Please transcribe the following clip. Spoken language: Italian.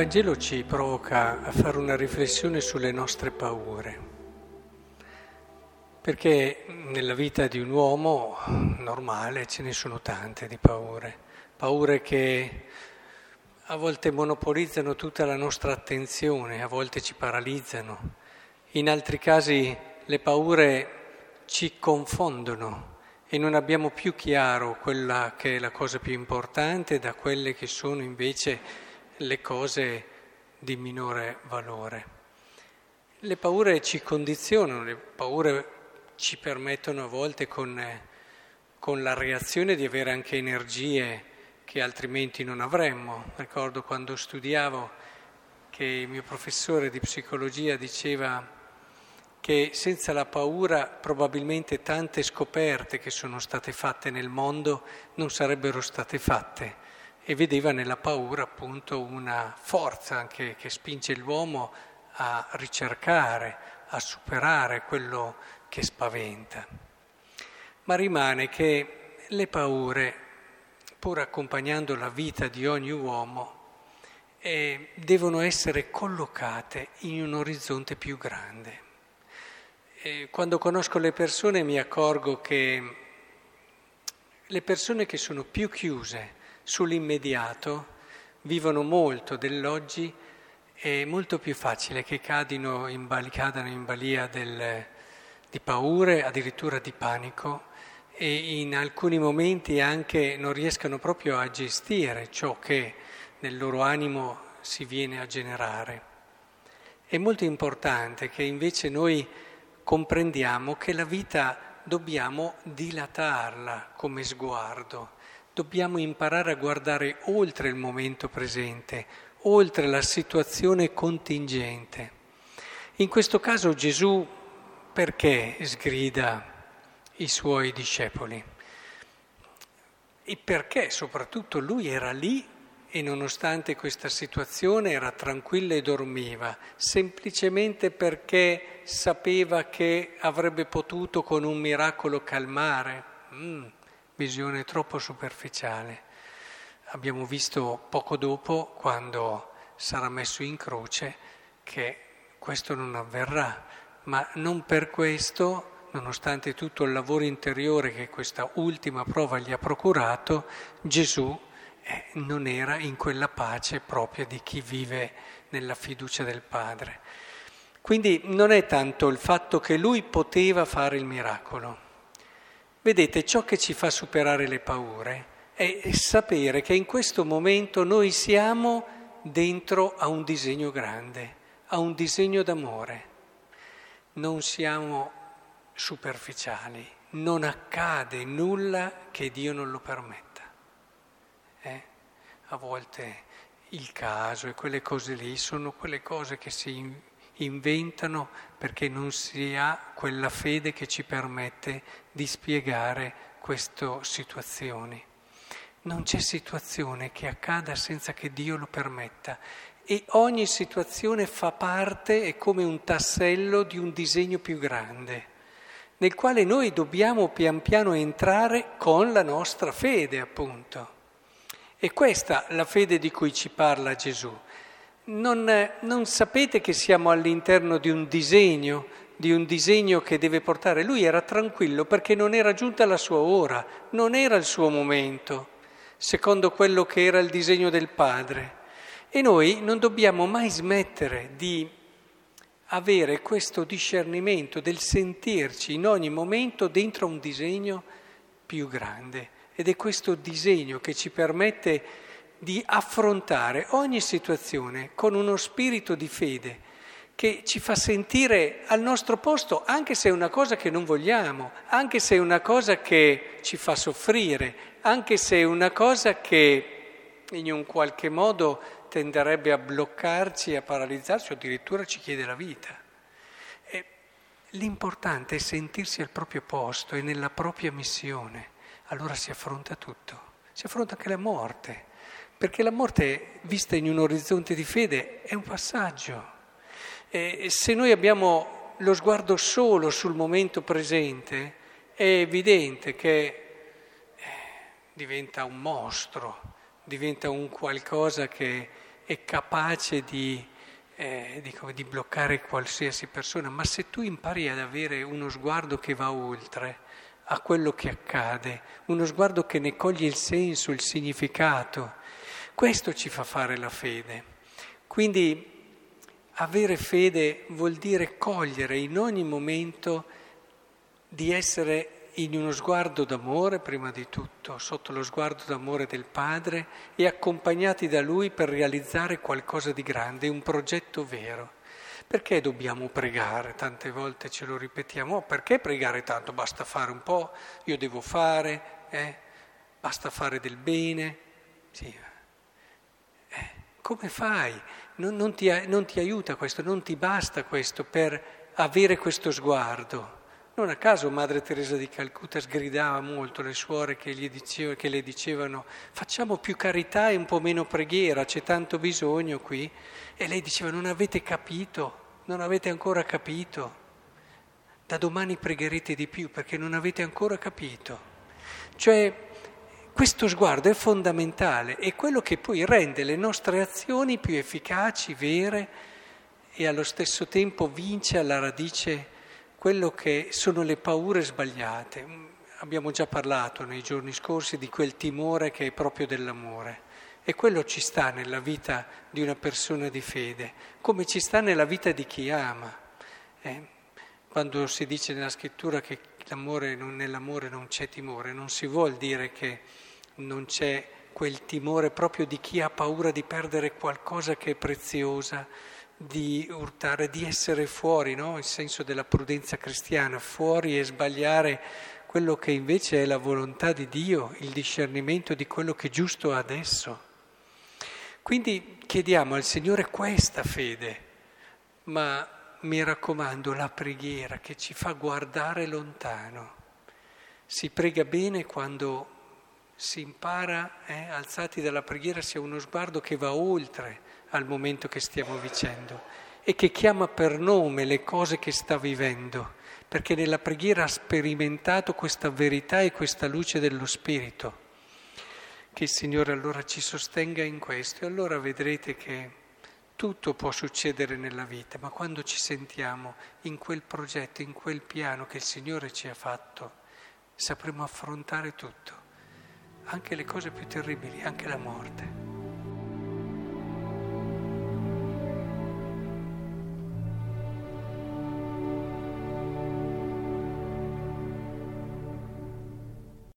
Vangelo ci provoca a fare una riflessione sulle nostre paure, perché nella vita di un uomo normale ce ne sono tante di paure, paure che a volte monopolizzano tutta la nostra attenzione, a volte ci paralizzano, in altri casi le paure ci confondono e non abbiamo più chiaro quella che è la cosa più importante da quelle che sono invece le cose di minore valore. Le paure ci condizionano, le paure ci permettono a volte con, con la reazione di avere anche energie che altrimenti non avremmo. Ricordo quando studiavo che il mio professore di psicologia diceva che senza la paura probabilmente tante scoperte che sono state fatte nel mondo non sarebbero state fatte e vedeva nella paura appunto una forza anche che spinge l'uomo a ricercare, a superare quello che spaventa. Ma rimane che le paure, pur accompagnando la vita di ogni uomo, eh, devono essere collocate in un orizzonte più grande. E quando conosco le persone mi accorgo che le persone che sono più chiuse, sull'immediato, vivono molto dell'oggi, è molto più facile che cadino in, cadano in balia del, di paure, addirittura di panico e in alcuni momenti anche non riescano proprio a gestire ciò che nel loro animo si viene a generare. È molto importante che invece noi comprendiamo che la vita dobbiamo dilatarla come sguardo dobbiamo imparare a guardare oltre il momento presente, oltre la situazione contingente. In questo caso Gesù perché sgrida i suoi discepoli? E perché soprattutto lui era lì e nonostante questa situazione era tranquillo e dormiva, semplicemente perché sapeva che avrebbe potuto con un miracolo calmare? Mm visione troppo superficiale. Abbiamo visto poco dopo, quando sarà messo in croce, che questo non avverrà, ma non per questo, nonostante tutto il lavoro interiore che questa ultima prova gli ha procurato, Gesù eh, non era in quella pace propria di chi vive nella fiducia del Padre. Quindi non è tanto il fatto che lui poteva fare il miracolo, Vedete, ciò che ci fa superare le paure è sapere che in questo momento noi siamo dentro a un disegno grande, a un disegno d'amore. Non siamo superficiali, non accade nulla che Dio non lo permetta. Eh? A volte il caso e quelle cose lì sono quelle cose che si inventano perché non si ha quella fede che ci permette di spiegare queste situazioni. Non c'è situazione che accada senza che Dio lo permetta e ogni situazione fa parte, è come un tassello di un disegno più grande, nel quale noi dobbiamo pian piano entrare con la nostra fede, appunto. E questa la fede di cui ci parla Gesù. Non, non, sapete che siamo all'interno di un disegno, di un disegno che deve portare. Lui era tranquillo perché non era giunta la sua ora, non era il suo momento, secondo quello che era il disegno del Padre. E noi non dobbiamo mai smettere di avere questo discernimento del sentirci in ogni momento dentro un disegno più grande. Ed è questo disegno che ci permette di affrontare ogni situazione con uno spirito di fede che ci fa sentire al nostro posto, anche se è una cosa che non vogliamo, anche se è una cosa che ci fa soffrire, anche se è una cosa che in un qualche modo tenderebbe a bloccarci, a paralizzarci o addirittura ci chiede la vita. E l'importante è sentirsi al proprio posto e nella propria missione, allora si affronta tutto, si affronta anche la morte perché la morte, vista in un orizzonte di fede, è un passaggio. E se noi abbiamo lo sguardo solo sul momento presente, è evidente che eh, diventa un mostro, diventa un qualcosa che è capace di, eh, di, di bloccare qualsiasi persona, ma se tu impari ad avere uno sguardo che va oltre a quello che accade, uno sguardo che ne coglie il senso, il significato, questo ci fa fare la fede. Quindi avere fede vuol dire cogliere in ogni momento di essere in uno sguardo d'amore, prima di tutto, sotto lo sguardo d'amore del Padre e accompagnati da Lui per realizzare qualcosa di grande, un progetto vero. Perché dobbiamo pregare? Tante volte ce lo ripetiamo. Oh, perché pregare tanto? Basta fare un po', io devo fare, eh? basta fare del bene. Sì. Come fai? Non, non, ti, non ti aiuta questo, non ti basta questo per avere questo sguardo. Non a caso Madre Teresa di Calcutta sgridava molto le suore che, diceva, che, le dicevano facciamo più carità e un po' meno preghiera, c'è tanto bisogno qui. E lei diceva non avete capito, non avete ancora capito. Da domani pregherete di più perché non avete ancora capito. Cioè questo sguardo è fondamentale, è quello che poi rende le nostre azioni più efficaci, vere e allo stesso tempo vince alla radice quello che sono le paure sbagliate. Abbiamo già parlato nei giorni scorsi di quel timore che è proprio dell'amore. E quello ci sta nella vita di una persona di fede, come ci sta nella vita di chi ama. Eh, quando si dice nella scrittura che non, nell'amore non c'è timore, non si vuol dire che non c'è quel timore proprio di chi ha paura di perdere qualcosa che è preziosa, di urtare, di essere fuori, no? il senso della prudenza cristiana, fuori e sbagliare quello che invece è la volontà di Dio, il discernimento di quello che è giusto adesso. Quindi chiediamo al Signore questa fede, ma mi raccomando la preghiera che ci fa guardare lontano. Si prega bene quando si impara, eh, alzati dalla preghiera, sia uno sguardo che va oltre al momento che stiamo vivendo e che chiama per nome le cose che sta vivendo, perché nella preghiera ha sperimentato questa verità e questa luce dello Spirito. Che il Signore allora ci sostenga in questo e allora vedrete che tutto può succedere nella vita, ma quando ci sentiamo in quel progetto, in quel piano che il Signore ci ha fatto, sapremo affrontare tutto, anche le cose più terribili, anche la morte.